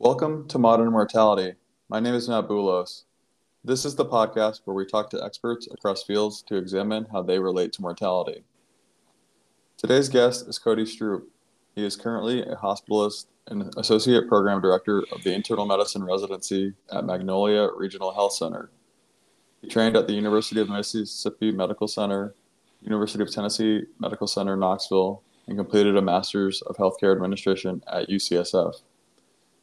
Welcome to Modern Mortality. My name is Matt Boulos. This is the podcast where we talk to experts across fields to examine how they relate to mortality. Today's guest is Cody Stroupe. He is currently a hospitalist and associate program director of the internal medicine residency at Magnolia Regional Health Center. He trained at the University of Mississippi Medical Center, University of Tennessee Medical Center, Knoxville, and completed a master's of healthcare administration at UCSF.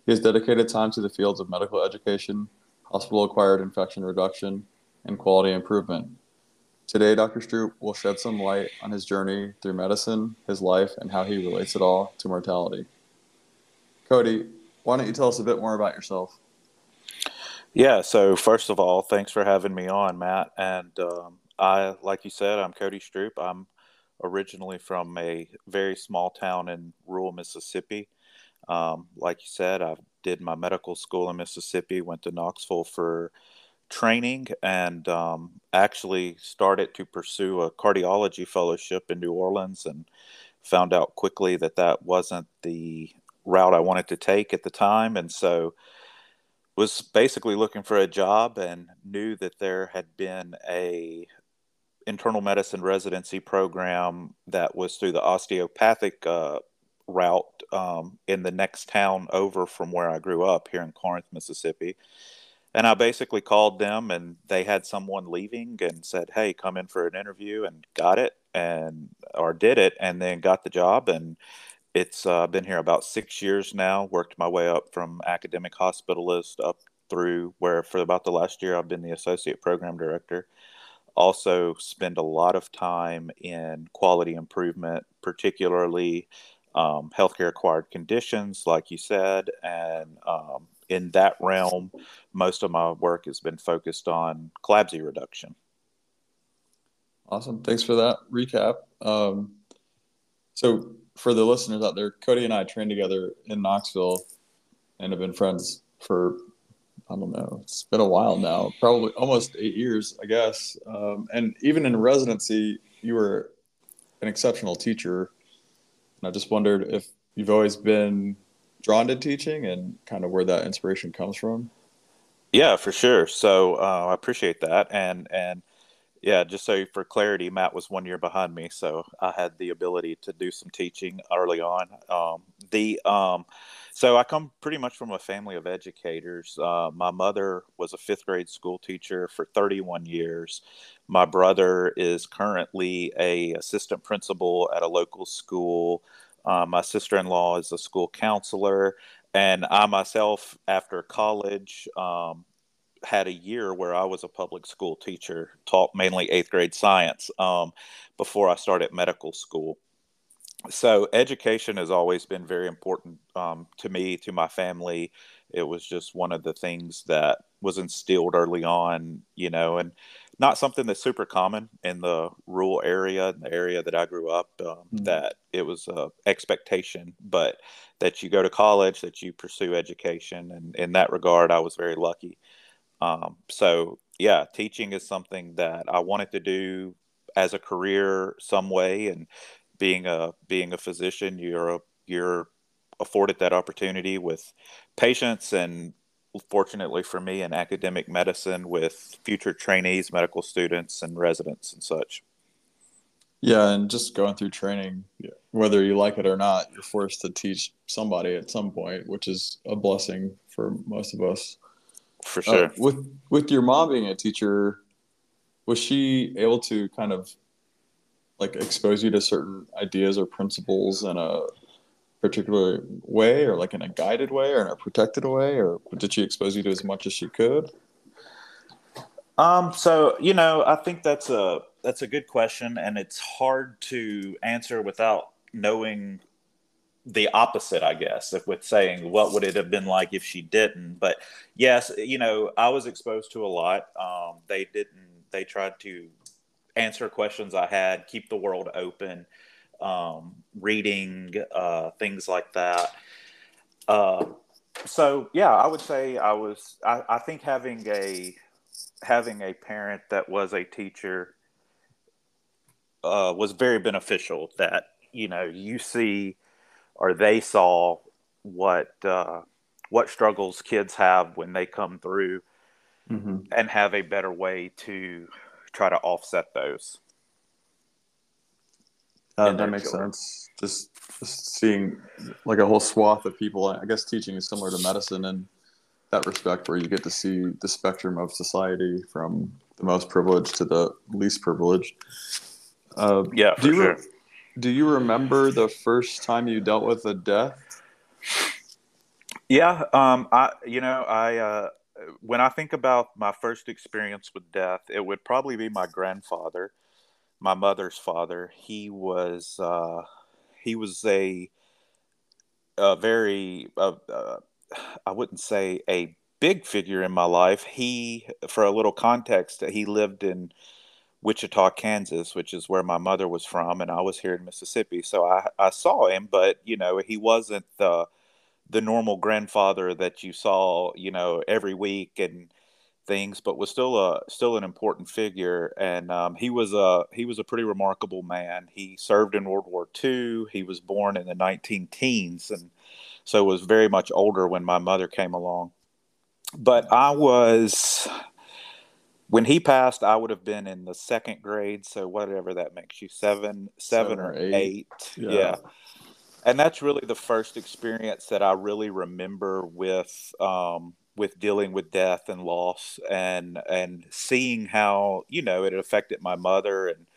He has dedicated time to the fields of medical education, hospital acquired infection reduction, and quality improvement. Today, Dr. Stroupe will shed some light on his journey through medicine, his life, and how he relates it all to mortality. Cody, why don't you tell us a bit more about yourself? Yeah, so first of all, thanks for having me on, Matt. And um, I, like you said, I'm Cody Stroupe. I'm originally from a very small town in rural Mississippi. Um, like you said, I did my medical school in Mississippi, went to Knoxville for training, and um, actually started to pursue a cardiology fellowship in New Orleans and found out quickly that that wasn't the route I wanted to take at the time. And so was basically looking for a job and knew that there had been a internal medicine residency program that was through the osteopathic uh, route um, in the next town over from where I grew up here in Corinth, Mississippi. And I basically called them and they had someone leaving and said, Hey, come in for an interview and got it and or did it and then got the job. And it's uh, been here about six years now, worked my way up from academic hospitalist up through where for about the last year I've been the associate program director also spend a lot of time in quality improvement, particularly um, healthcare acquired conditions, like you said. And um, in that realm, most of my work has been focused on CLABSI reduction. Awesome. Thanks for that recap. Um, so, for the listeners out there, Cody and I trained together in Knoxville and have been friends for, I don't know, it's been a while now, probably almost eight years, I guess. Um, and even in residency, you were an exceptional teacher I just wondered if you've always been drawn to teaching and kind of where that inspiration comes from. Yeah, for sure. So uh, I appreciate that, and and yeah, just so for clarity, Matt was one year behind me, so I had the ability to do some teaching early on. Um, the um, so I come pretty much from a family of educators. Uh, my mother was a fifth grade school teacher for 31 years. My brother is currently a assistant principal at a local school. Uh, my sister-in-law is a school counselor, and I myself, after college, um, had a year where I was a public school teacher, taught mainly eighth grade science um, before I started medical school. So education has always been very important um, to me, to my family. It was just one of the things that was instilled early on, you know, and not something that's super common in the rural area, in the area that I grew up. Um, mm-hmm. That it was a expectation, but that you go to college, that you pursue education, and in that regard, I was very lucky. Um, so yeah, teaching is something that I wanted to do as a career some way, and being a being a physician, you're a, you're afforded that opportunity with patients and fortunately for me in academic medicine with future trainees medical students and residents and such. Yeah and just going through training whether you like it or not you're forced to teach somebody at some point which is a blessing for most of us. For sure. Uh, with with your mom being a teacher, was she able to kind of like expose you to certain ideas or principles in a particular way or like in a guided way or in a protected way or did she expose you to as much as she could um so you know i think that's a that's a good question and it's hard to answer without knowing the opposite, I guess, if with saying what would it have been like if she didn't. But yes, you know, I was exposed to a lot. Um, they didn't. They tried to answer questions I had, keep the world open, um, reading uh, things like that. Uh, so yeah, I would say I was. I, I think having a having a parent that was a teacher uh, was very beneficial. That you know you see or they saw what uh, what struggles kids have when they come through Mm-hmm. and have a better way to try to offset those. Uh, that makes children. sense. Just, just seeing like a whole swath of people. I guess teaching is similar to medicine in that respect, where you get to see the spectrum of society from the most privileged to the least privileged. Uh, Yeah, do for you sure. do you remember the first time you dealt with a death? Yeah, um, I you know I uh, when I think about my first experience with death, it would probably be my grandfather, my mother's father. He was uh, he was a a very uh, uh, I wouldn't say a big figure in my life. He, for a little context, he lived in Wichita, Kansas, which is where my mother was from, and I was here in Mississippi. So I, I saw him, but you know, he wasn't the the normal grandfather that you saw, you know, every week and things, but was still a still an important figure. And um, he was a he was a pretty remarkable man. He served in World War II. He was born in the 19 teens, and so was very much older when my mother came along. But I was when he passed, I would have been in the second grade, so whatever that makes you seven, seven, Seven or eight. eight. Yeah. yeah and that's really the first experience that I really remember with um, with dealing with death and loss, and and seeing how you know it affected my mother, and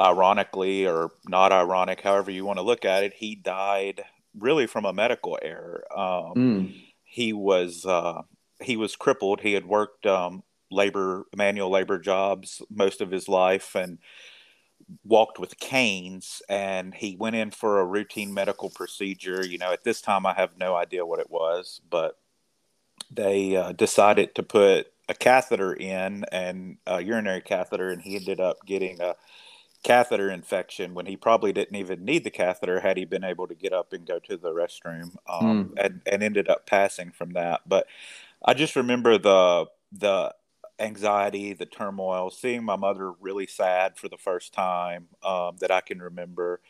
ironically or not ironic, however you want to look at it, he died really from a medical error. Um, Mm. he was uh, he was crippled. He had worked um, labor manual labor jobs most of his life, and walked with canes and he went in for a routine medical procedure. You know at this time i have no idea what it was but they uh, decided to put a catheter in and a urinary catheter and he ended up getting a catheter infection when he probably didn't even need the catheter had he been able to get up and go to the restroom um, and, and ended up passing from that. But i just remember the the anxiety, the turmoil, seeing my mother really sad for the first time um, that I can remember,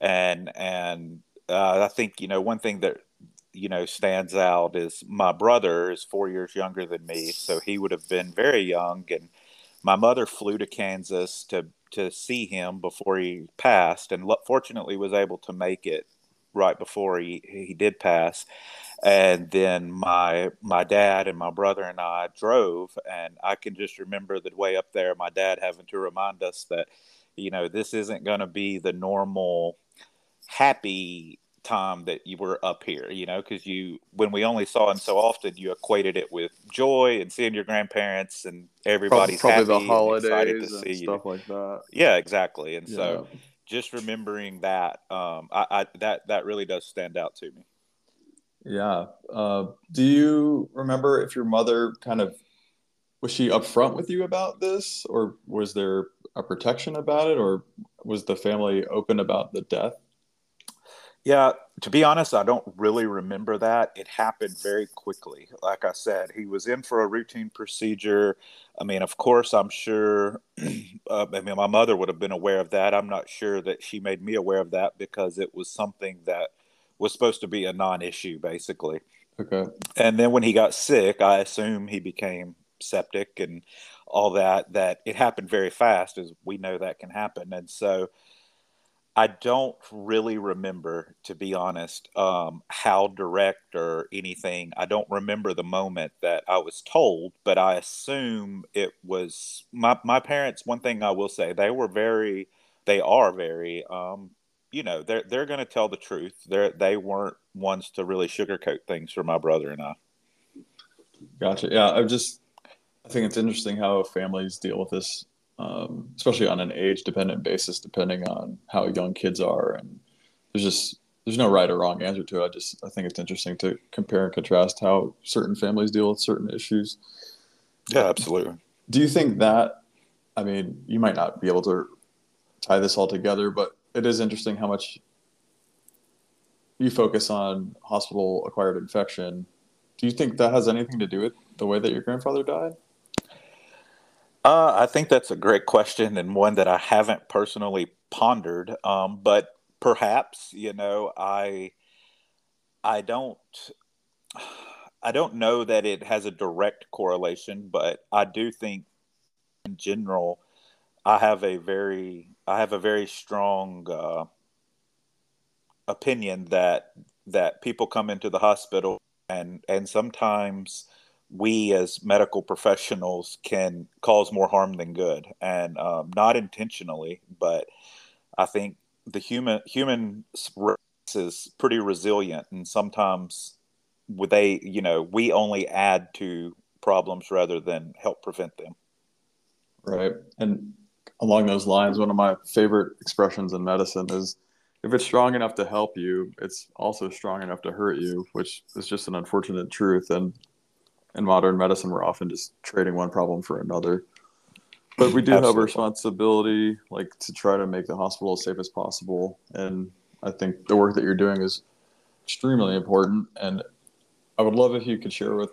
and and uh, I think you know one thing that you know stands out is my brother is four years younger than me, so he would have been very young, and my mother flew to Kansas to to see him before he passed, and fortunately was able to make it right before he he did pass and then my my dad and my brother and I drove and I can just remember the way up there my dad having to remind us that you know this isn't going to be the normal happy time that you were up here you know because you when we only saw him so often you equated it with joy and seeing your grandparents and everybody's probably happy the and holidays to and see you. stuff like that. yeah exactly and so just remembering that um I, I that that really does stand out to me Yeah. Uh, do you remember if your mother kind of was she upfront with you about this, or was there a protection about it, or was the family open about the death? Yeah, to be honest, I don't really remember that. It happened very quickly. Like I said, he was in for a routine procedure. I mean, of course, I'm sure. Uh, I mean, my mother would have been aware of that. I'm not sure that she made me aware of that because it was something that was supposed to be a non-issue, basically. Okay. And then when he got sick, I assume he became septic and all that. That it happened very fast, as we know that can happen. And so I don't really remember, to be honest, um, how direct or anything. I don't remember the moment that I was told, but I assume it was my my parents. One thing I will say, they were very, they are very, um, you know, they're they're going to tell the truth. They they weren't ones to really sugarcoat things for my brother and I. Gotcha. Yeah, I just I think it's interesting how families deal with this, um, especially on an age-dependent basis, depending on how young kids are, and there's just there's no right or wrong answer to it. I just I think it's interesting to compare and contrast how certain families deal with certain issues. Yeah, absolutely. Do you think that? I mean, you might not be able to tie this all together, but it is interesting how much you focus on hospital-acquired infection. Do you think that has anything to do with the way that your grandfather died? Uh, I think that's a great question and one that I haven't personally pondered. Um, but perhaps, you know, I I don't I don't know that it has a direct correlation, but I do think in general, I have a very I have a very strong uh, opinion that that people come into the hospital and and sometimes we as medical professionals can cause more harm than good. And um, not intentionally but i think the human human race is pretty resilient and sometimes they you know we only add to problems rather than help prevent them. Right. And along those lines one of my favorite expressions in medicine is if it's strong enough to help you, it's also strong enough to hurt you, which is just an unfortunate truth. And in modern medicine, we're often just trading one problem for another. But we do Absolutely. have a responsibility, like to try to make the hospital as safe as possible. And I think the work that you're doing is extremely important. And I would love if you could share with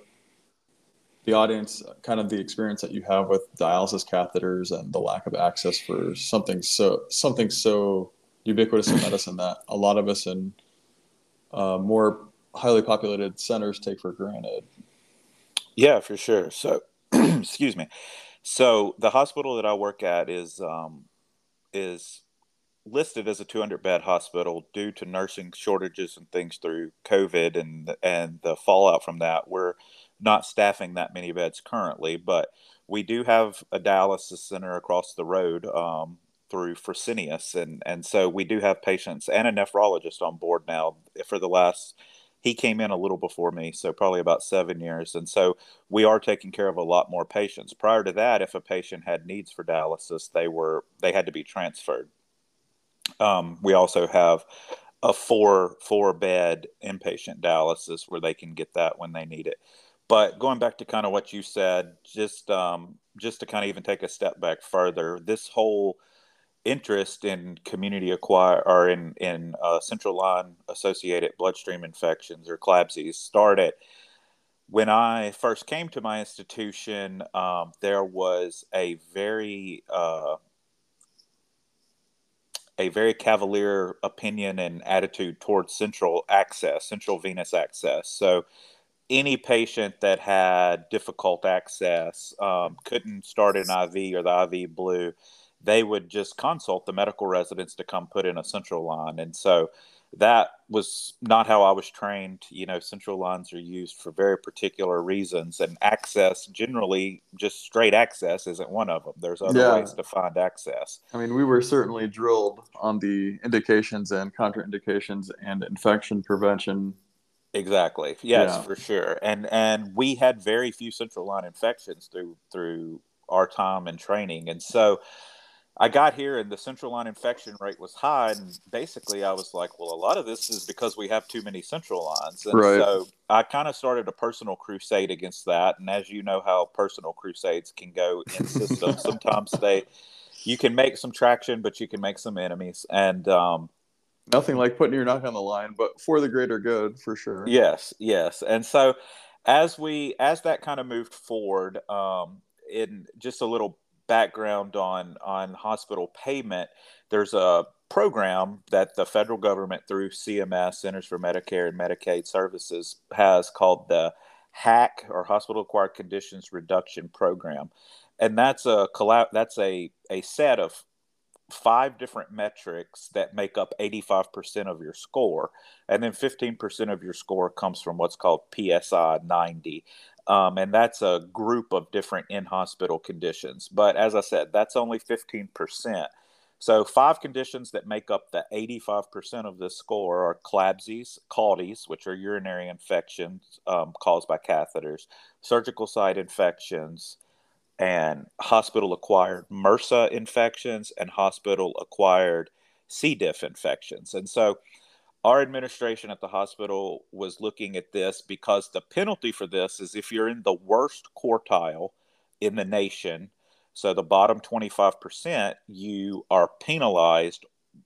the audience kind of the experience that you have with dialysis catheters and the lack of access for something so something so ubiquitous in medicine that a lot of us in uh, more highly populated centers take for granted. Yeah, for sure. So, excuse me. So the hospital that I work at is um, is listed as a 200 bed hospital due to nursing shortages and things through COVID and and the fallout from that. We're not staffing that many beds currently, but we do have a dialysis center across the road um, through Fresenius, and and so we do have patients and a nephrologist on board now for the last. He came in a little before me, so probably about seven years, and so we are taking care of a lot more patients. Prior to that, if a patient had needs for dialysis, they were they had to be transferred. Um, we also have a four four bed inpatient dialysis where they can get that when they need it. But going back to kind of what you said, just um, just to kind of even take a step back further, this whole interest in community acquired or in in uh, central line associated bloodstream infections or CLABSIs started when I first came to my institution. Um, there was a very uh, a very cavalier opinion and attitude towards central access, central venous access. So any patient that had difficult access um, couldn't start an IV or the IV blew they would just consult the medical residents to come put in a central line. And so that was not how I was trained. You know, central lines are used for very particular reasons, and access generally, just straight access, isn't one of them. There's other yeah. ways to find access. I mean, we were certainly drilled on the indications and contraindications and infection prevention. Exactly. Yes, yeah. for sure. And and we had very few central line infections through through our time and training, and so I got here and the central line infection rate was high, and basically I was like, well, a lot of this is because we have too many central lines, and right. so I kind of started a personal crusade against that. And as you know, how personal crusades can go in systems, sometimes they you can make some traction, but you can make some enemies, and um, nothing like putting your knock on the line, but for the greater good, for sure. Yes, yes, and so as we as that kind of moved forward, um, in just a little background on on hospital payment, there's a program that the federal government through CMS Centers for Medicare and Medicaid Services has called the HAC or Hospital Acquired Conditions Reduction Program, and that's a collab that's a a set of five different metrics that make up 85% of your score and then 15% of your score comes from what's called PSI 90 um, and that's a group of different in hospital conditions. But as I said, that's only 15%. So, five conditions that make up the 85% of this score are CLABSIs, CAUTIs, which are urinary infections um, caused by catheters, surgical site infections, and hospital acquired MRSA infections and hospital acquired C. diff infections. And so, our administration at the hospital was looking at this because the penalty for this is if you're in the worst quartile in the nation, so the bottom 25%, you are penalized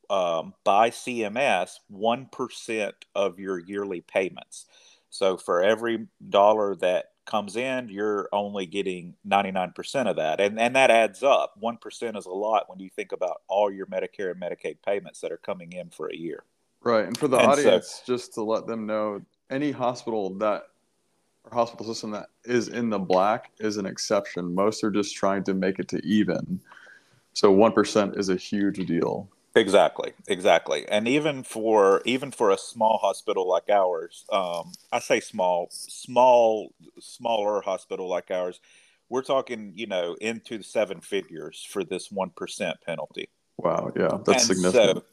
um, by CMS 1% of your yearly payments. So for every dollar that comes in, you're only getting 99% of that. And, and that adds up. 1% is a lot when you think about all your Medicare and Medicaid payments that are coming in for a year. Right. And for the and audience, so, just to let them know, any hospital that or hospital system that is in the black is an exception. Most are just trying to make it to even. So 1% is a huge deal. Exactly, exactly, and even for even for a small hospital like ours, um, I say small, small, smaller hospital like ours, we're talking, you know, into the seven figures for this one percent penalty. Wow, yeah, that's and significant. So,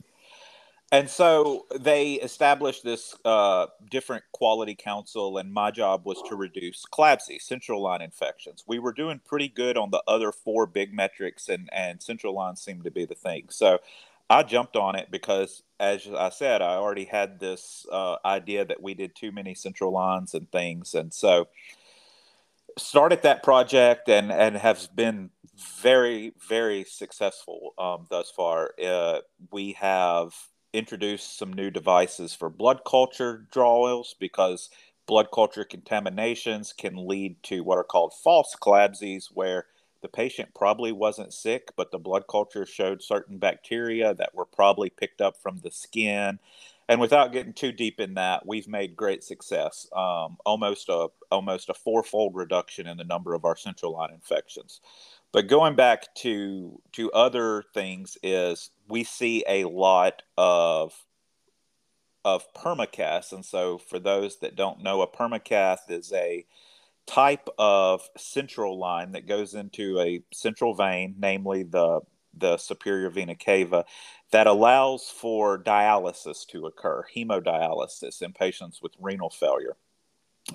and so they established this uh, different quality council, and my job was to reduce CLABSI, central line infections. We were doing pretty good on the other four big metrics, and, and central line seemed to be the thing. So I jumped on it because, as I said, I already had this uh, idea that we did too many central lines and things, and so started that project and and have been very very successful um, thus far. Uh, we have introduced some new devices for blood culture draws because blood culture contaminations can lead to what are called false CLABSIs, where the patient probably wasn't sick, but the blood culture showed certain bacteria that were probably picked up from the skin. And without getting too deep in that, we've made great success. Um, almost a almost a fourfold reduction in the number of our central line infections. But going back to to other things is we see a lot of of permacath, and so for those that don't know, a permacath is a type of central line that goes into a central vein, namely the the superior vena cava, that allows for dialysis to occur, hemodialysis in patients with renal failure.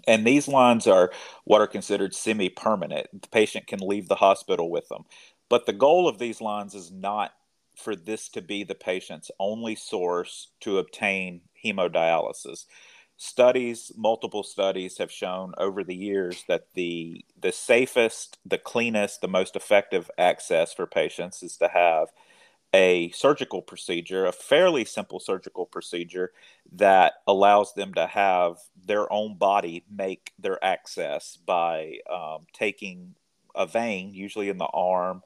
And these lines are what are considered semi permanent. The patient can leave the hospital with them. But the goal of these lines is not for this to be the patient's only source to obtain hemodialysis studies multiple studies have shown over the years that the the safest the cleanest the most effective access for patients is to have a surgical procedure a fairly simple surgical procedure that allows them to have their own body make their access by um, taking a vein usually in the arm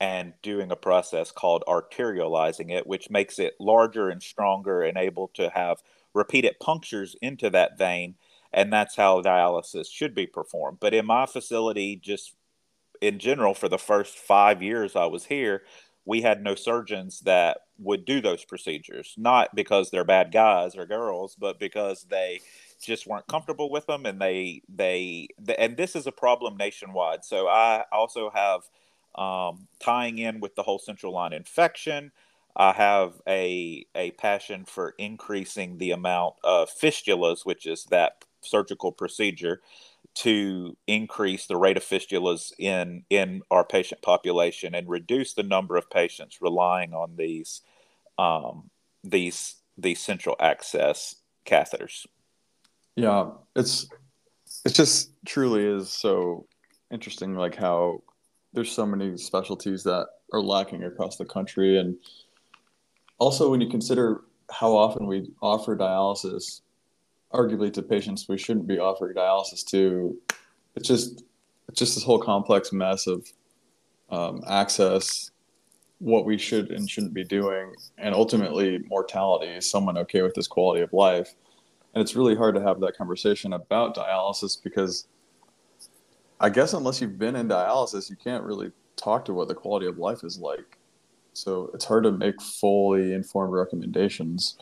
and doing a process called arterializing it which makes it larger and stronger and able to have repeated punctures into that vein, and that's how dialysis should be performed. But in my facility, just in general, for the first five years I was here, we had no surgeons that would do those procedures, not because they're bad guys or girls, but because they just weren't comfortable with them and they they and this is a problem nationwide. So i also have um, tying in with the whole central line infection I have a a passion for increasing the amount of fistulas, which is that surgical procedure, to increase the rate of fistulas in in our patient population and reduce the number of patients relying on these um, these these central access catheters. Yeah, it's it just truly is so interesting, like how there's so many specialties that are lacking across the country and also, when you consider how often we offer dialysis, arguably to patients we shouldn't be offering dialysis to, it's just it's just this whole complex mess of um, access, what we should and shouldn't be doing, and ultimately mortality. Is someone okay with this quality of life? And it's really hard to have that conversation about dialysis because I guess unless you've been in dialysis, you can't really talk to what the quality of life is like so it's hard to make fully informed recommendations.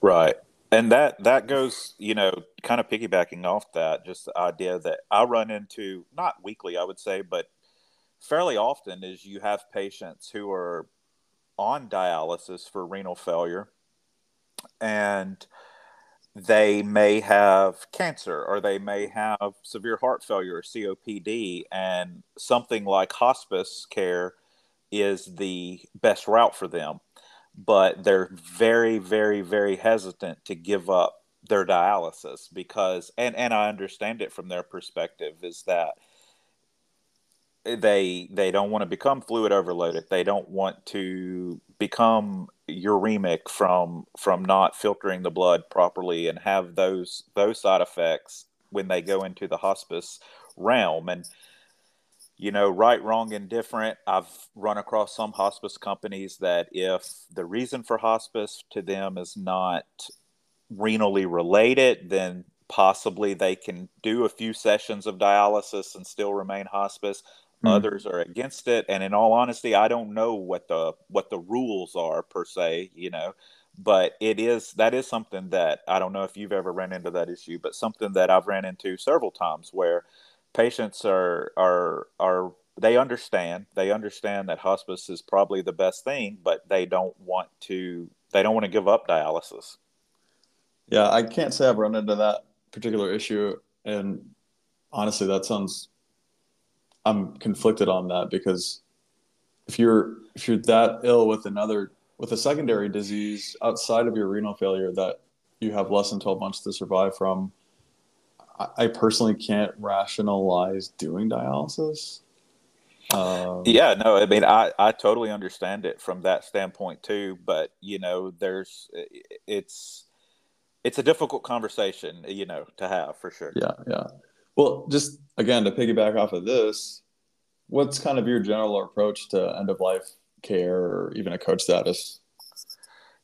Right. And that that goes, you know, kind of piggybacking off that, just the idea that I run into not weekly, I would say, but fairly often is you have patients who are on dialysis for renal failure and they may have cancer or they may have severe heart failure or COPD and something like hospice care is the best route for them. But they're very, very, very hesitant to give up their dialysis because, and, and I understand it from their perspective, is that they they don't want to become fluid overloaded. They don't want to become uremic from from not filtering the blood properly and have those those side effects when they go into the hospice realm. And you know, right, wrong, indifferent. I've run across some hospice companies that if the reason for hospice to them is not renally related, then possibly they can do a few sessions of dialysis and still remain hospice. Mm. Others are against it, and in all honesty, I don't know what the what the rules are per se. You know, but it is that is something that I don't know if you've ever ran into that issue, but something that I've ran into several times where patients are are are they understand they understand that hospice is probably the best thing, but they don't want to they don't want to give up dialysis. Yeah, I can't say I've run into that particular issue, and honestly, that sounds I'm conflicted on that because if you're if you're that ill with another with a secondary disease outside of your renal failure that you have less than 12 months to survive from, I, personally can't rationalize doing dialysis. Um, yeah, no, I mean, I, I totally understand it from that standpoint too. But you know, there's it's it's a difficult conversation, you know, to have for sure. Yeah, yeah. Well, just again to piggyback off of this, what's kind of your general approach to end of life care or even a code status?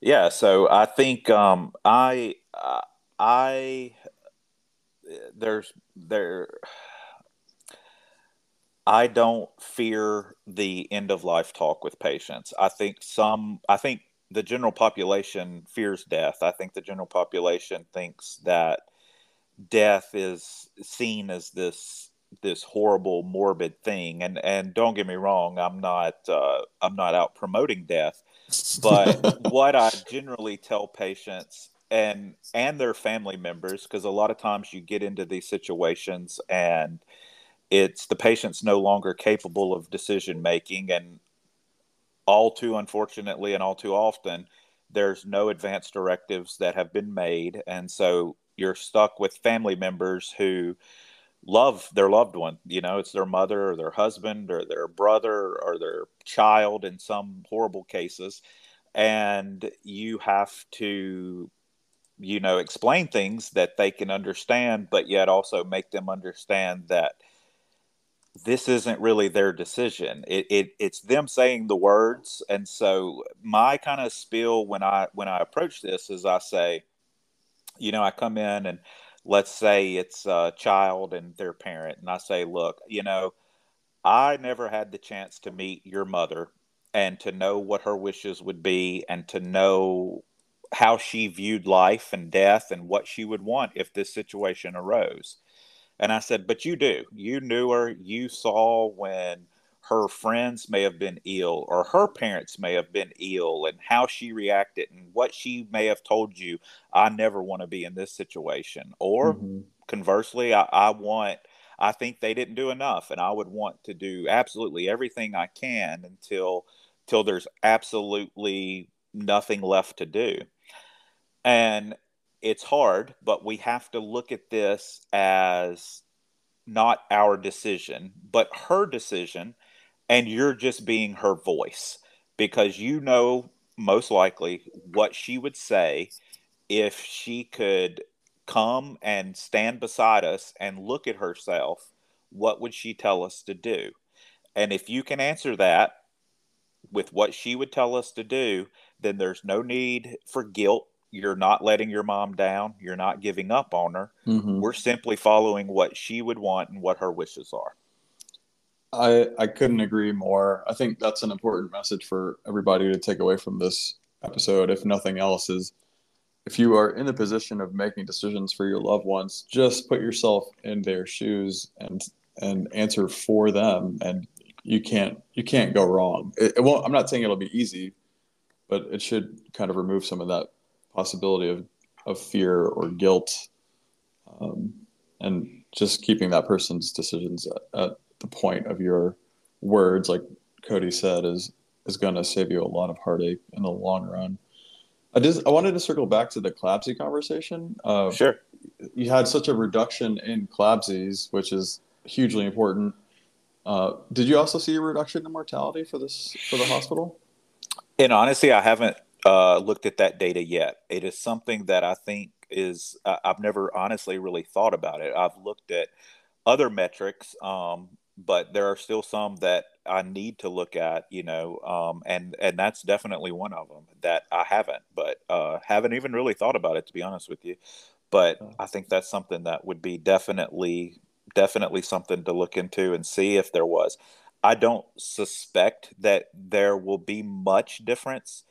Yeah, so I think um, I uh, I there's there I don't fear the end of life talk with patients. I think some I think the general population fears death. I think the general population thinks that death is seen as this this horrible morbid thing and and don't get me wrong i'm not uh, i'm not out promoting death but what i generally tell patients and and their family members because a lot of times you get into these situations and it's the patient's no longer capable of decision making and all too unfortunately and all too often there's no advance directives that have been made and so you're stuck with family members who love their loved one. You know, it's their mother or their husband or their brother or their child in some horrible cases. And you have to, you know, explain things that they can understand, but yet also make them understand that this isn't really their decision. It, it it's them saying the words. And so my kind of spiel when I when I approach this is I say, you know, I come in and let's say it's a child and their parent, and I say, look, you know, I never had the chance to meet your mother and to know what her wishes would be and to know how she viewed life and death and what she would want if this situation arose. And I said, But you do. You knew her. You saw when her friends may have been ill or her parents may have been ill and how she reacted and what she may have told you i never want to be in this situation or mm-hmm. conversely I, I, want i think they didn't do enough and i would want to do absolutely everything i can until till there's absolutely nothing left to do and it's hard but we have to look at this as not our decision but her decision. And you're just being her voice because you know most likely what she would say if she could come and stand beside us and look at herself what would she tell us to do? And if you can answer that with what she would tell us to do then there's no need for guilt you're not letting your mom down you're not giving up on her mm-hmm. we're simply following what she would want and what her wishes are I I couldn't agree more. I think that's an important message for everybody to take away from this episode, if nothing else, is if you are in the position of making decisions for your loved ones, just put yourself in their shoes and and answer for them, and you can't you can't go wrong. It, it won't. I'm not saying it'll be easy, but it should kind of remove some of that possibility of of fear or guilt, um, and just keeping that person's decisions at, at the point of your words, like Cody said, is is going to save you a lot of heartache in the long run. I just I wanted to circle back to the CLABSI conversation. Uh, sure. You had such a reduction in CLABSIs, which is hugely important. Uh, did you also see a reduction in mortality for this for the hospital? And honestly, I haven't uh, looked at that data yet. It is something that I think is I've never honestly really thought about it. I've looked at other metrics, um, but there are still some that I need to look at, you know, um, and and that's definitely one of them that I haven't, but uh, haven't even really thought about it to be honest with you. but I think that's something that would be definitely definitely something to look into and see if there was. I don't suspect that there will be much difference.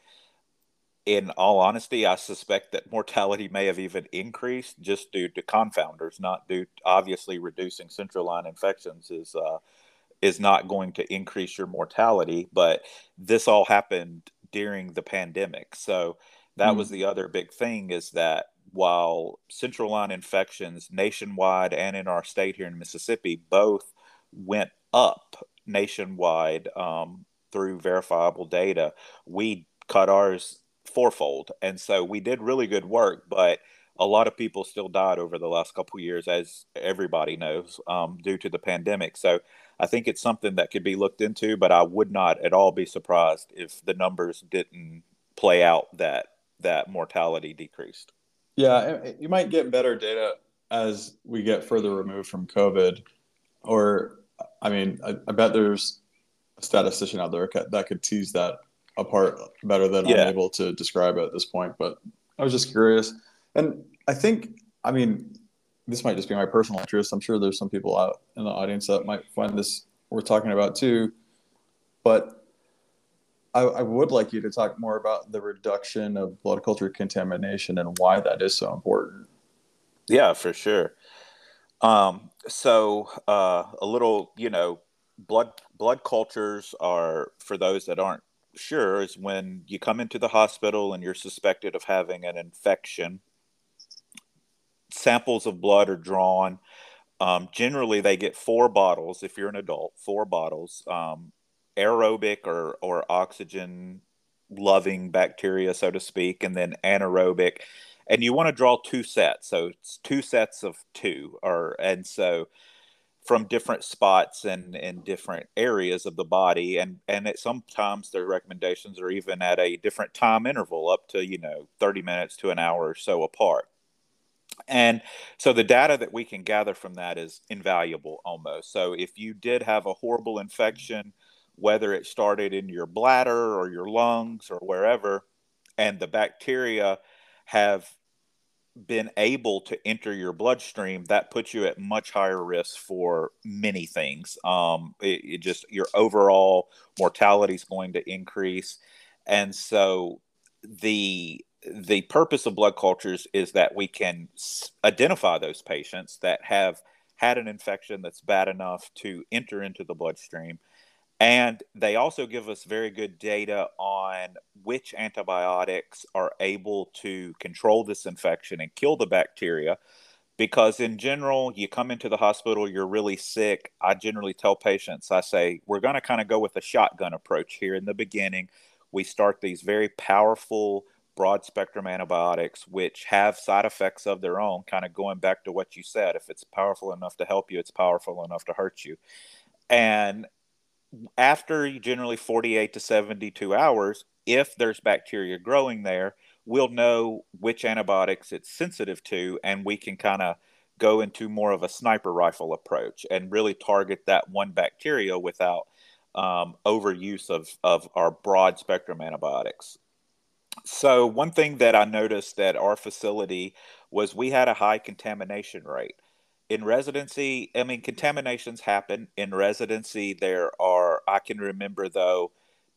In all honesty, I suspect that mortality may have even increased just due to confounders, not due. Obviously, reducing central line infections is uh, is not going to increase your mortality, but this all happened during the pandemic, so that mm. was the other big thing is that while central line infections nationwide and in our state here in Mississippi both went up nationwide um, through verifiable data, we cut ours fourfold. And so we did really good work, but a lot of people still died over the last couple years, as everybody knows, um, due to the pandemic. So I think it's something that could be looked into, but I would not at all be surprised if the numbers didn't play out that that mortality decreased. Yeah, you might get better data as we get further removed from COVID. Or, I mean, I, I bet there's a statistician out there that could tease that apart better than yeah. I'm able to describe at this point. But I was just curious. And I think, I mean, this might just be my personal interest. I'm sure there's some people out in the audience that might find this we're talking about too. But I, I, would like you to talk more about the reduction of blood culture contamination and why that is so important. Yeah, for sure. Um, so uh, a little, you know, blood blood cultures are for those that aren't sure is when you come into the hospital and you're suspected of having an infection. Samples of blood are drawn. Um, generally, they get four bottles if you're an adult, four bottles. Um, aerobic or or oxygen loving bacteria, so to speak, and then anaerobic. And you want to draw two sets, so it's two sets of two, or and so from different spots and in different areas of the body, and and sometimes their recommendations are even at a different time interval, up to you know thirty minutes to an hour or so apart. And so the data that we can gather from that is invaluable almost. So if you did have a horrible infection whether it started in your bladder or your lungs or wherever, and the bacteria have been able to enter your bloodstream, that puts you at much higher risk for many things. Um, it, it just your overall mortality is going to increase, and so the the purpose of blood cultures is that we can identify those patients that have had an infection that's bad enough to enter into the bloodstream and they also give us very good data on which antibiotics are able to control this infection and kill the bacteria. Because in general, you come into the hospital, you're really sick. I generally tell patients, I say, we're going to kind of go with a shotgun approach here in the beginning. We start these very powerful, broad spectrum antibiotics, which have side effects of their own, kind of going back to what you said. If it's powerful enough to help you, it's powerful enough to hurt you. And after generally 48 to 72 hours, if there's bacteria growing there, we'll know which antibiotics it's sensitive to, and we can kind of go into more of a sniper rifle approach and really target that one bacteria without um, overuse of, of our broad spectrum antibiotics. So, one thing that I noticed at our facility was we had a high contamination rate in residency, I mean, contaminations happen in residency. There are, I can remember though,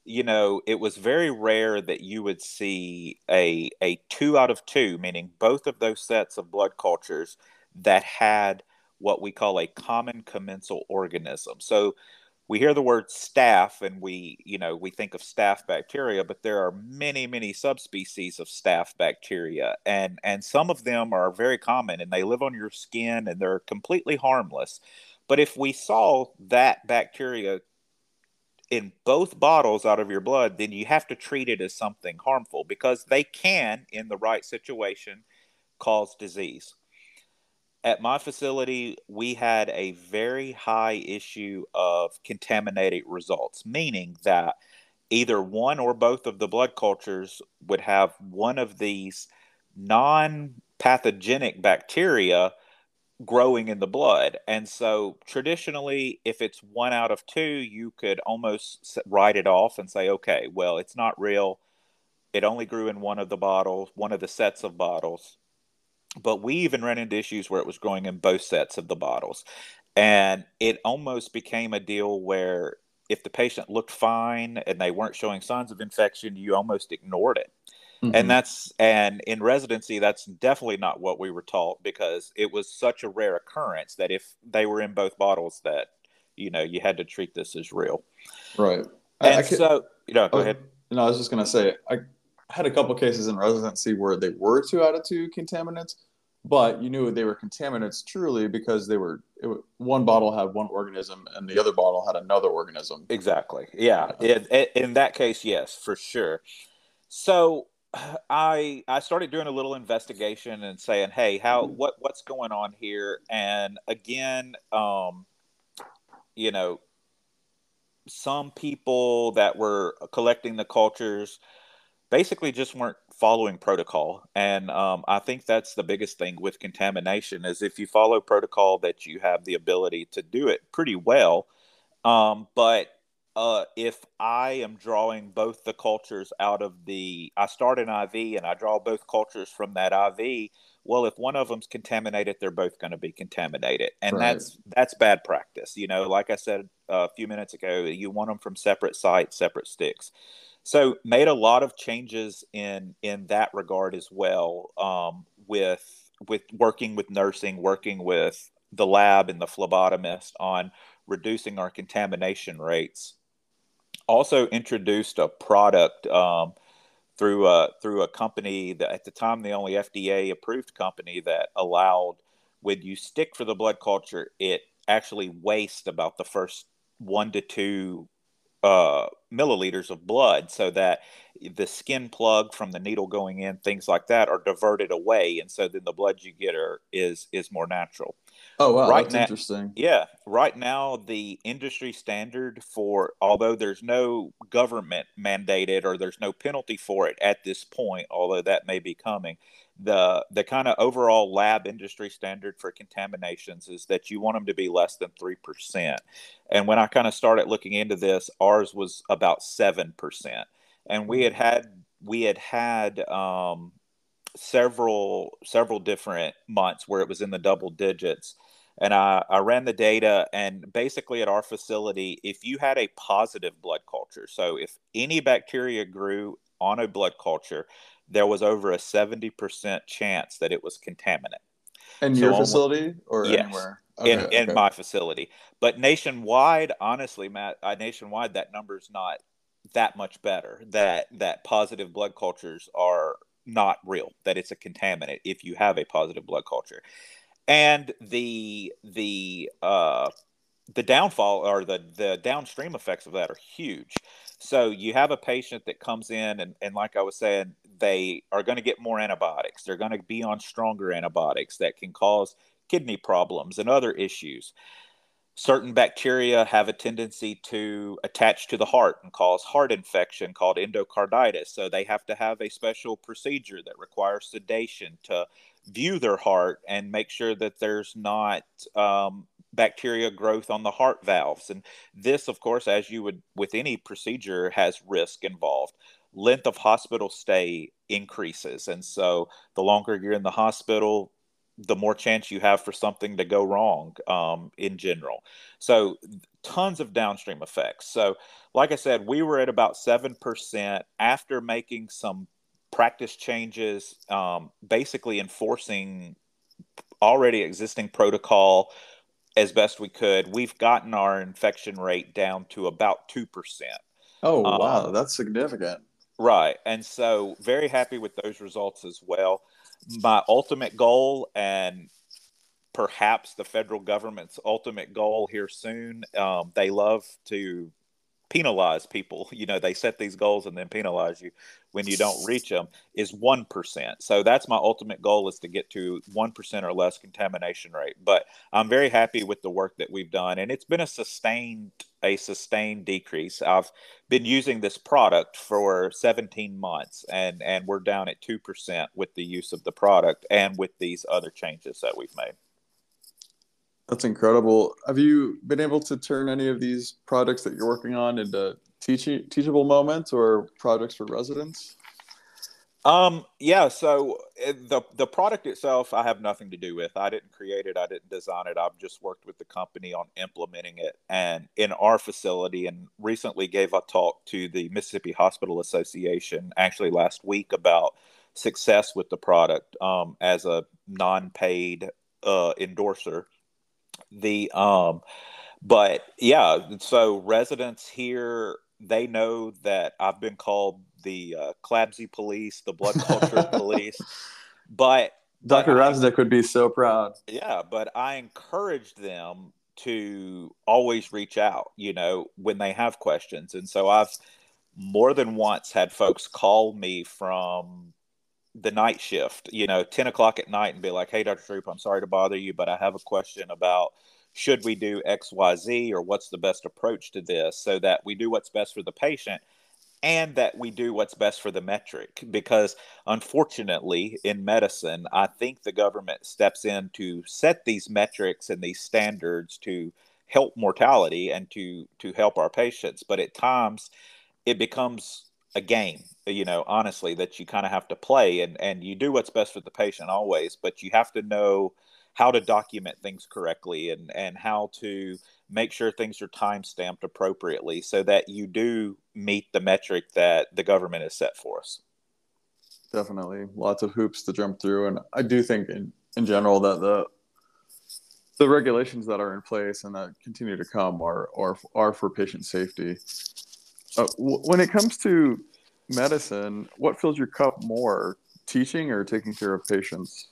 you know, it was very rare that you would see a a two out of two, meaning both of those sets of blood cultures that had what we call a common commensal organism. So we hear the word staph and we you know we think of staph bacteria but there are many many subspecies of staph bacteria and and some of them are very common and they live on your skin and they're completely harmless. But if we saw that bacteria in both bottles out of your blood then you have to treat it as something harmful because they can in the right situation cause disease at my facility, we had a very high issue of contaminated results, meaning that either one or both of the blood cultures would have one of these non pathogenic bacteria growing in the blood. And so traditionally, if it's one out of two, you could almost write it off and say, okay, well, it's not real. It only grew in one of the bottles, one of the sets of bottles but we even ran into issues where it was growing in both sets of the bottles. And it almost became a deal where if the patient looked fine and they weren't showing signs of infection, you almost ignored it. Mm-hmm. And that's and in residency, that's definitely not what we were taught because it was such a rare occurrence that if they were in both bottles, that you know you had to treat this as real. Right. And I, I so you know, go oh, ahead. Know, I was just gonna say I had a couple cases in residency where they were two out of two contaminants, but you knew they were contaminants truly because they were it, one bottle had one organism and the other bottle had another organism. Exactly. Yeah. In, in that case, yes, for sure. So I I started doing a little investigation and saying, hey, how what what's going on here? And again, um, you know, some people that were collecting the cultures basically just weren't following protocol. And um, i think that's the biggest thing with contamination is if you follow protocol that you have the ability to do it pretty well. Um, but uh, if i am drawing both the cultures out of the i start an iv and i draw both cultures from that iv well if one of them's contaminated they're both going to be contaminated. And right. that's that's bad practice. You know like i said a few minutes ago you want them from separate sites separate sticks so made a lot of changes in in that regard as well um, with with working with nursing working with the lab and the phlebotomist on reducing our contamination rates. Also introduced a product um, through a through a company that at the time the only FDA approved company that allowed when you stick for the blood culture it actually wastes about the first one to two uh, milliliters of blood so that the skin plug from the needle going in things like that are diverted away and so then the blood you get are, is is more natural. Oh wow right that's now, interesting. Yeah right now the industry standard for although there's no government mandated or there's no penalty for it at this point although that may be coming the the kind of overall lab industry standard for contaminations is that you want them to be less than 3%. And when I kind of started looking into this, ours was about 7%. And we had had we had had um, several several different months where it was in the double digits. And I, I ran the data, and basically at our facility, if you had a positive blood culture, so if any bacteria grew on a blood culture, there was over a 70% chance that it was contaminant. In so your facility or yes, anywhere? Okay, in, in my facility. But nationwide, honestly, Matt, uh, nationwide, that number is not that much better. That that positive blood cultures are not real. That it's a contaminant if you have a positive blood culture, and the the uh, the downfall or the the downstream effects of that are huge. So you have a patient that comes in and, and like I was saying, they are going to get more antibiotics. They're going to be on stronger antibiotics that can cause kidney problems and other issues. Certain bacteria have a tendency to attach to the heart and cause heart infection called endocarditis. So they have to have a special procedure that requires sedation to view their heart and make sure that there's not um, bacteria growth on the heart valves. And this, of course, as you would with any procedure, has risk involved. Length of hospital stay increases. And so the longer you're in the hospital, the more chance you have for something to go wrong um, in general. So, tons of downstream effects. So, like I said, we were at about 7% after making some practice changes, um, basically enforcing already existing protocol as best we could. We've gotten our infection rate down to about 2%. Oh, wow. Um, That's significant. Right. And so, very happy with those results as well. My ultimate goal, and perhaps the federal government's ultimate goal here soon, um, they love to penalize people. You know, they set these goals and then penalize you when you don't reach them is 1%. So that's my ultimate goal is to get to 1% or less contamination rate. But I'm very happy with the work that we've done and it's been a sustained a sustained decrease. I've been using this product for 17 months and and we're down at 2% with the use of the product and with these other changes that we've made. That's incredible. Have you been able to turn any of these projects that you're working on into teaching teachable moments or projects for residents? Um, yeah, so eh, the the product itself, I have nothing to do with. I didn't create it. I didn't design it. I've just worked with the company on implementing it. And in our facility, and recently gave a talk to the Mississippi Hospital Association, actually last week about success with the product um, as a non-paid uh, endorser. The um, but yeah, so residents here they know that I've been called the uh, CLABSI police, the blood culture police, but Dr. Raznick would be so proud. Yeah, but I encouraged them to always reach out, you know, when they have questions. And so I've more than once had folks call me from the night shift, you know, 10 o'clock at night and be like, hey, Dr. Stroupe, I'm sorry to bother you, but I have a question about should we do XYZ or what's the best approach to this so that we do what's best for the patient and that we do what's best for the metric. Because unfortunately, in medicine, I think the government steps in to set these metrics and these standards to help mortality and to to help our patients. But at times, it becomes a game you know honestly that you kind of have to play and and you do what's best for the patient always but you have to know how to document things correctly and and how to make sure things are time stamped appropriately so that you do meet the metric that the government has set for us. Definitely, lots of hoops to jump through, and I do think in, in general that the the regulations that are in place and that continue to come are are, are for patient safety. Uh, when it comes to medicine, what fills your cup more, teaching or taking care of patients?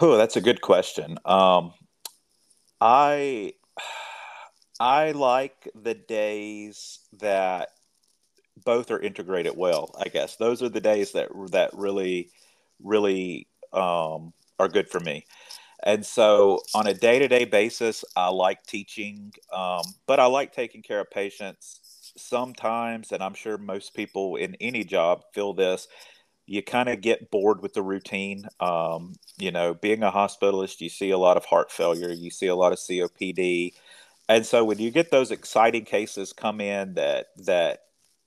Oh, that's a good question. Um, I I like the days that both are integrated well. I guess those are the days that that really, really um, are good for me. And so, on a day to day basis, I like teaching, um, but I like taking care of patients sometimes. And I'm sure most people in any job feel this you kind of get bored with the routine. Um, you know, being a hospitalist, you see a lot of heart failure, you see a lot of COPD, and so when you get those exciting cases come in that that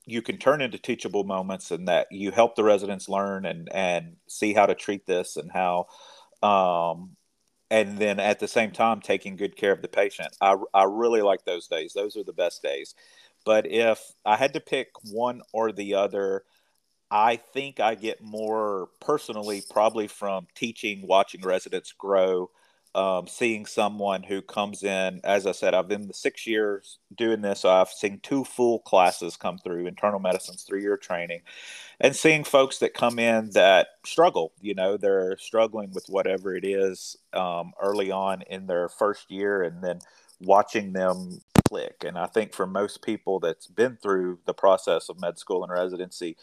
you can turn into teachable moments and that you help the residents learn and and see how to treat this and how um, and then at the same time taking good care of the patient I, I really like those days those are the best days but if i had to pick one or the other I think I get more personally, probably from teaching, watching residents grow, um, seeing someone who comes in. As I said, I've been the six years doing this. So I've seen two full classes come through internal medicine's three year training, and seeing folks that come in that struggle. You know, they're struggling with whatever it is um, early on in their first year, and then watching them click. And I think for most people that's been through the process of med school and residency,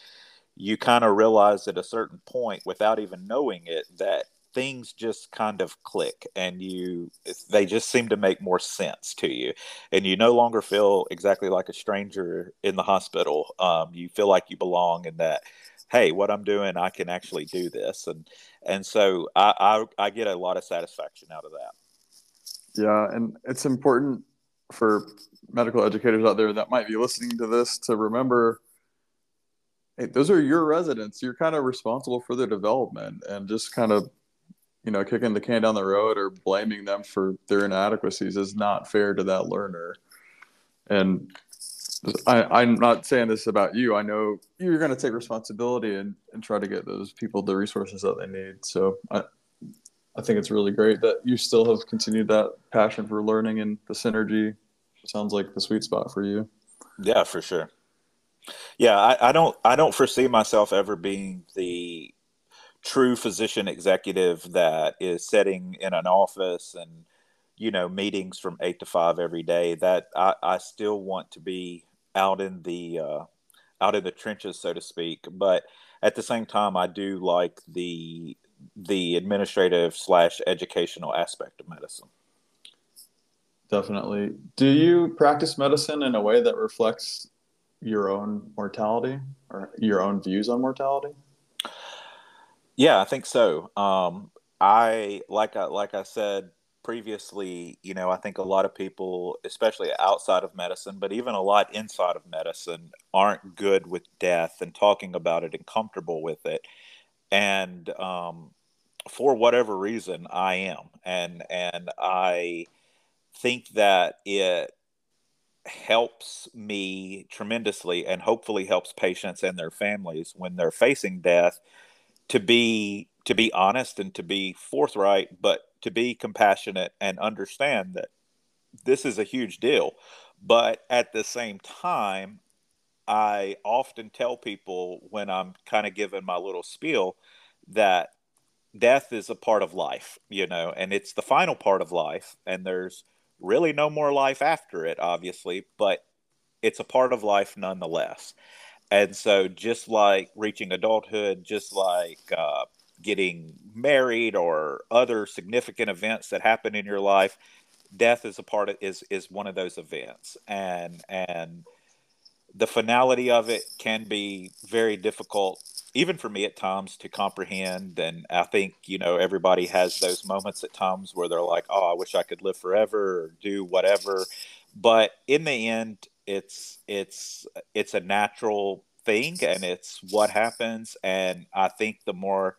you kind of realize at a certain point without even knowing it that things just kind of click and you they just seem to make more sense to you. And you no longer feel exactly like a stranger in the hospital. Um, you feel like you belong in that hey what i'm doing i can actually do this. And and so I, I i get a lot of satisfaction out of that. Yeah and it's important for medical educators out there that might be listening to this to remember hey, those are your residents. You're kind of responsible for their development, and just kind of, you know, kicking the can down the road or blaming them for their inadequacies is not fair to that learner. And I, am not saying this about you. I know you're going to take responsibility and, and try to get those people the resources that they need. So I, I think it's really great that you still have continued that passion for learning and the synergy. Sounds like the sweet spot for you. Yeah, for sure. Yeah, I, I don't I don't foresee myself ever being the true physician executive that is sitting in an office and you know meetings from eight to five every day. That I, I still want to be out in the uh, out in the trenches, so to speak. But at the same time, I do like the the administrative slash educational aspect of medicine. Definitely. Do you practice medicine in a way that reflects your own mortality or your own views on mortality? Yeah, I think so. Um, I like I like I said previously, you know, I think a lot of people, especially outside of medicine, but even a lot inside of medicine, aren't good with death and talking about it and comfortable with it. And um, for whatever reason, I am, and and I think that it helps me tremendously, and hopefully helps patients and their families when they're facing death to be to be honest and to be forthright, but to be compassionate and understand that this is a huge deal. But at the same time, I often tell people when I'm kind of giving my little spiel that death is a part of life, you know, and it's the final part of life, and there's really no more life after it, obviously, but it's a part of life nonetheless. And so, just like reaching adulthood, just like uh, getting married or other significant events that happen in your life death is a part of is is one of those events and and the finality of it can be very difficult even for me at times to comprehend and i think you know everybody has those moments at times where they're like oh i wish i could live forever or do whatever but in the end it's it's it's a natural thing and it's what happens. And I think the more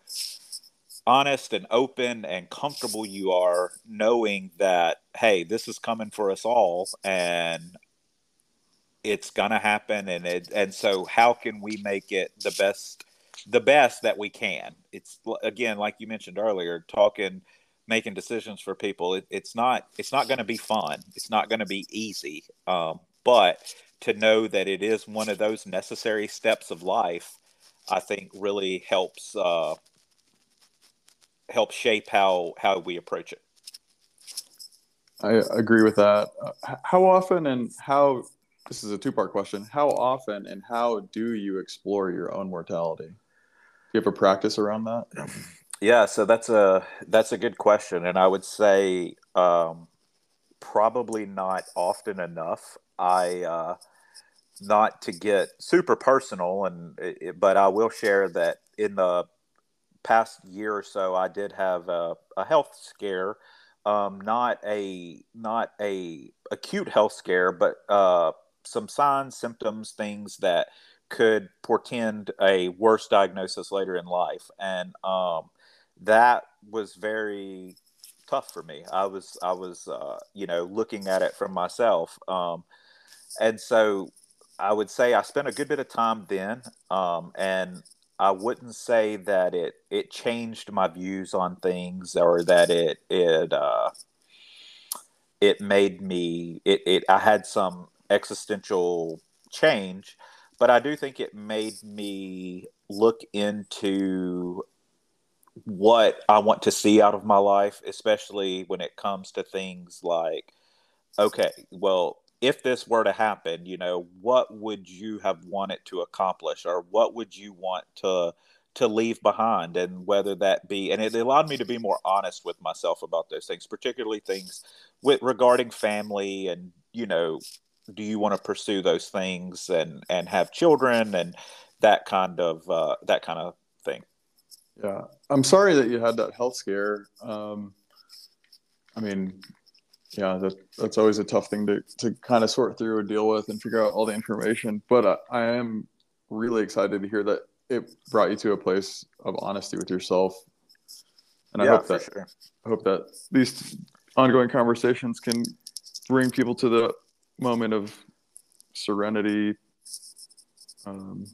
honest and open and comfortable you are knowing that, hey, this is coming for us all and it's gonna happen and it and so how can we make it the best the best that we can it's again like you mentioned earlier talking making decisions for people it, it's not it's not going to be fun it's not going to be easy um, but to know that it is one of those necessary steps of life, I think really helps uh, help shape how how we approach it. I agree with that. How often and how this is a two part question. How often and how do you explore your own mortality? Do you have a practice around that? Yeah, so that's a that's a good question, and I would say um, probably not often enough. I uh, not to get super personal, and it, but I will share that in the past year or so, I did have a, a health scare. Um, not a not a acute health scare, but uh, some signs, symptoms, things that could portend a worse diagnosis later in life, and um, that was very tough for me. I was I was uh, you know looking at it from myself, um, and so I would say I spent a good bit of time then, um, and I wouldn't say that it it changed my views on things or that it it uh, it made me it, it I had some existential change, but I do think it made me look into what I want to see out of my life, especially when it comes to things like, okay, well, if this were to happen, you know, what would you have wanted to accomplish? Or what would you want to to leave behind? And whether that be and it allowed me to be more honest with myself about those things, particularly things with regarding family and, you know, do you want to pursue those things and and have children and that kind of uh, that kind of thing. Yeah, I'm sorry that you had that health scare. Um, I mean, yeah, that, that's always a tough thing to, to kind of sort through and deal with and figure out all the information. But uh, I am really excited to hear that it brought you to a place of honesty with yourself. And I yeah, hope that sure. I hope that these ongoing conversations can bring people to the moment of serenity. Um,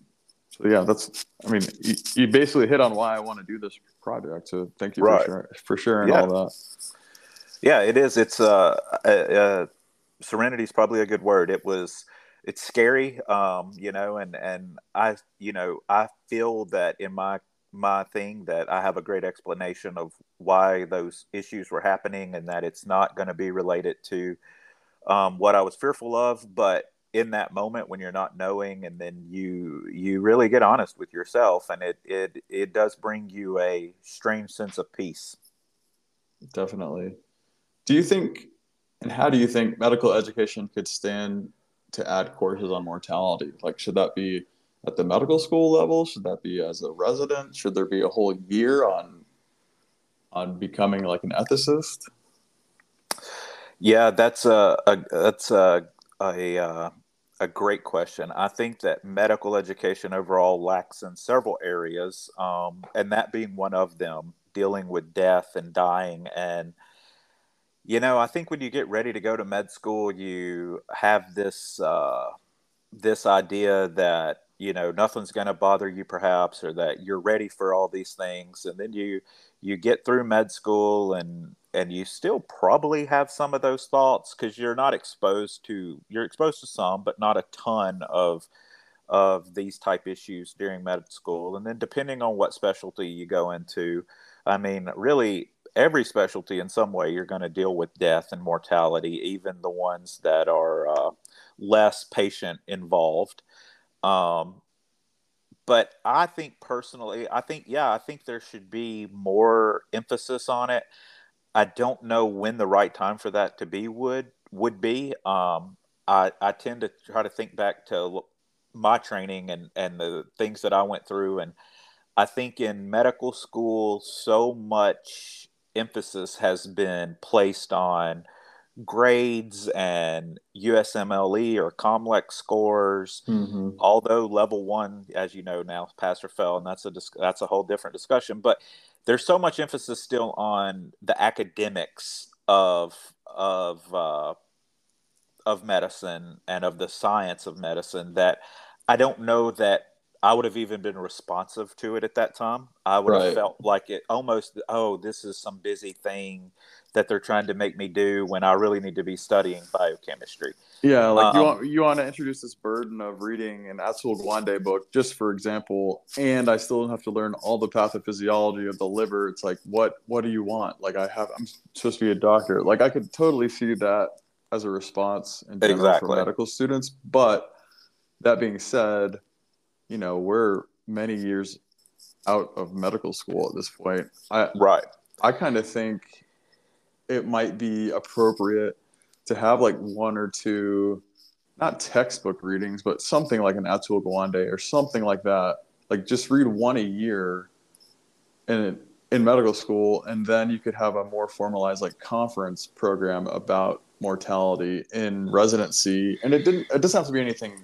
so yeah, that's. I mean, you, you, basically hit on why I want to do this project. So thank you right. for, sharing, for sharing yeah. all that. Yeah, it is. It's uh, uh, uh, serenity is probably a good word. It was. It's scary, um, you know, and and I, you know, I feel that in my my thing that I have a great explanation of why those issues were happening, and that it's not going to be related to um, what I was fearful of, but in that moment when you're not knowing and then you you really get honest with yourself and it it it does bring you a strange sense of peace definitely do you think, and how do you think medical education could stand to add courses on mortality? Like, should that be at the medical school level? Should that be as a resident? Should there be a whole year on on becoming like an ethicist? Yeah, that's a, a that's a a, uh, a great question. I think that medical education overall lacks in several areas, um, and that being one of them, dealing with death and dying. And, you know, I think when you get ready to go to med school, you have this uh, this idea that you know nothing's going to bother you perhaps or that you're ready for all these things and then you you get through med school and and you still probably have some of those thoughts because you're not exposed to you're exposed to some but not a ton of of these type issues during med school. And then depending on what specialty you go into i mean really every specialty in some way you're going to deal with death and mortality even the ones that are uh, less patient involved. Um, but I think personally, I think, yeah, I think there should be more emphasis on it. I don't know when the right time for that to be would would be. Um, I, I tend to try to think back to my training and, and the things that I went through. And I think in medical school, so much emphasis has been placed on grades and USMLE or COMLEX scores. Mm-hmm. Although level one, as you know now, pass or fail, and that's a that's a whole different discussion. But there's so much emphasis still on the academics of of uh, of medicine and of the science of medicine that I don't know that I would have even been responsive to it at that time. I would right. have felt like it almost, oh, this is some busy thing that they're trying to make me do when I really need to be studying biochemistry. Yeah, like um, you want you want to introduce this burden of reading an Atul Gawande book, just for example, and I still have to learn all the pathophysiology of the liver. It's like, what what do you want? Like I have, I'm supposed to be a doctor. Like I could totally see that as a response in general exactly. for medical students. But that being said, you know, we're many years out of medical school at this point. I right. I kind of think it might be appropriate to have like one or two, not textbook readings, but something like an Atul Gawande or something like that. Like just read one a year in in medical school, and then you could have a more formalized like conference program about mortality in residency. And it didn't. It doesn't have to be anything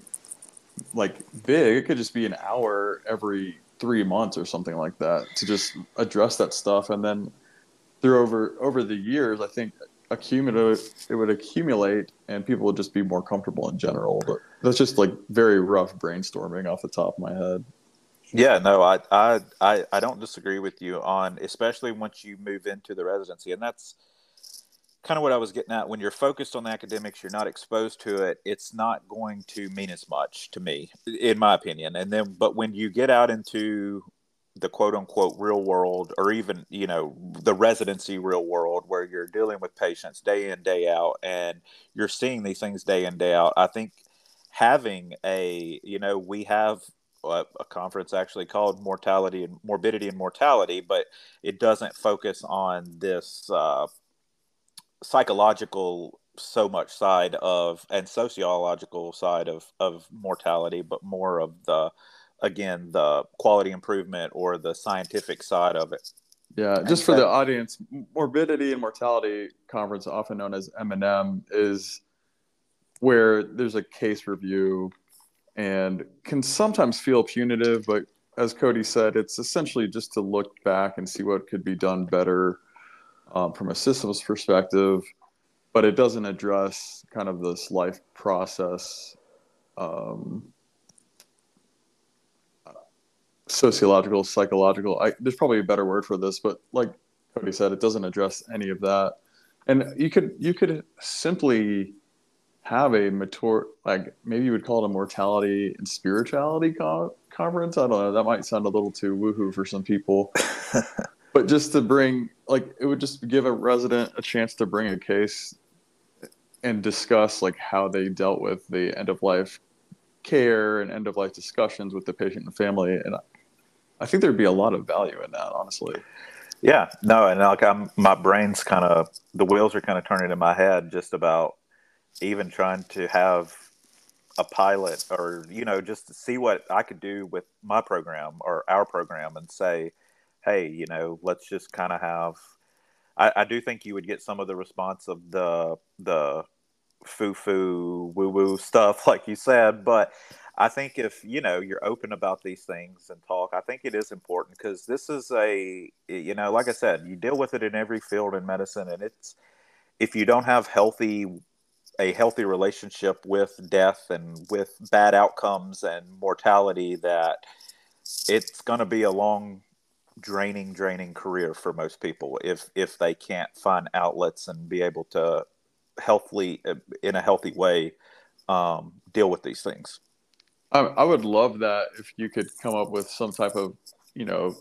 like big. It could just be an hour every three months or something like that to just address that stuff, and then through over over the years, I think accumulate it would accumulate and people would just be more comfortable in general. But that's just like very rough brainstorming off the top of my head. Yeah, no, I I I, I don't disagree with you on especially once you move into the residency, and that's kind of what I was getting at. When you're focused on the academics, you're not exposed to it. It's not going to mean as much to me, in my opinion. And then, but when you get out into the quote unquote real world or even you know the residency real world where you're dealing with patients day in day out and you're seeing these things day in day out i think having a you know we have a, a conference actually called mortality and morbidity and mortality but it doesn't focus on this uh, psychological so much side of and sociological side of of mortality but more of the again the quality improvement or the scientific side of it. Yeah, just for the audience, morbidity and mortality conference, often known as M&M, is where there's a case review and can sometimes feel punitive, but as Cody said, it's essentially just to look back and see what could be done better um, from a systems perspective, but it doesn't address kind of this life process um, sociological, psychological. I, there's probably a better word for this, but like Cody said, it doesn't address any of that. And you could you could simply have a mature like maybe you would call it a mortality and spirituality co- conference. I don't know. That might sound a little too woohoo for some people, but just to bring like it would just give a resident a chance to bring a case and discuss like how they dealt with the end of life care and end of life discussions with the patient and family and I think there'd be a lot of value in that, honestly. Yeah, no, and like I'm, my brain's kind of the wheels are kind of turning in my head just about even trying to have a pilot or you know just to see what I could do with my program or our program and say, hey, you know, let's just kind of have. I, I do think you would get some of the response of the the foo foo woo woo stuff, like you said. But I think if you know you're open about these things and talk, I think it is important because this is a you know, like I said, you deal with it in every field in medicine, and it's if you don't have healthy a healthy relationship with death and with bad outcomes and mortality that it's going to be a long draining draining career for most people if if they can't find outlets and be able to healthily in a healthy way um, deal with these things. I, I would love that if you could come up with some type of you know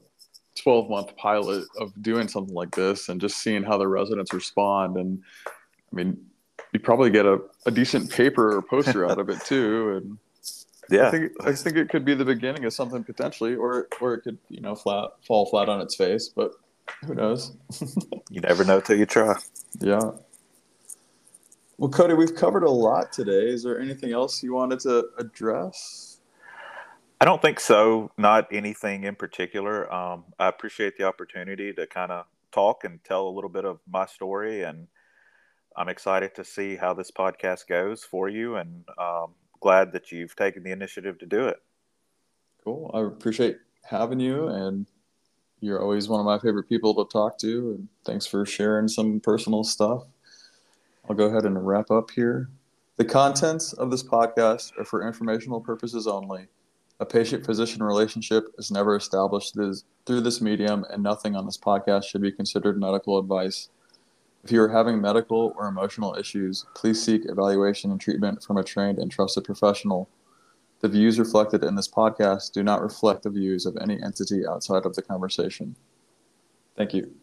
12 month pilot of doing something like this and just seeing how the residents respond. And i mean you probably get a, a decent paper or poster out of it too and yeah. I think, I think it could be the beginning of something potentially or or it could you know flat fall flat on its face but who knows? You never know till you try. Yeah. Well cody we've covered a lot today. Is there anything else you wanted to address? I don't think so. Not anything in particular. Um, I appreciate the opportunity to kind of talk and tell a little bit of my story, and I'm excited to see how this podcast goes for you, and um, glad that you've taken the initiative to do it. Cool. I appreciate having you, and you're always one of my favorite people to talk to. And thanks for sharing some personal stuff. I'll go ahead and wrap up here. The contents of this podcast are for informational purposes only a patient physician relationship is never established through this medium, and nothing on this podcast should be considered medical advice. If you are having medical or emotional issues, please seek evaluation and treatment from a trained and trusted professional. The views reflected in this podcast do not reflect the views of any entity outside of the conversation. Thank you.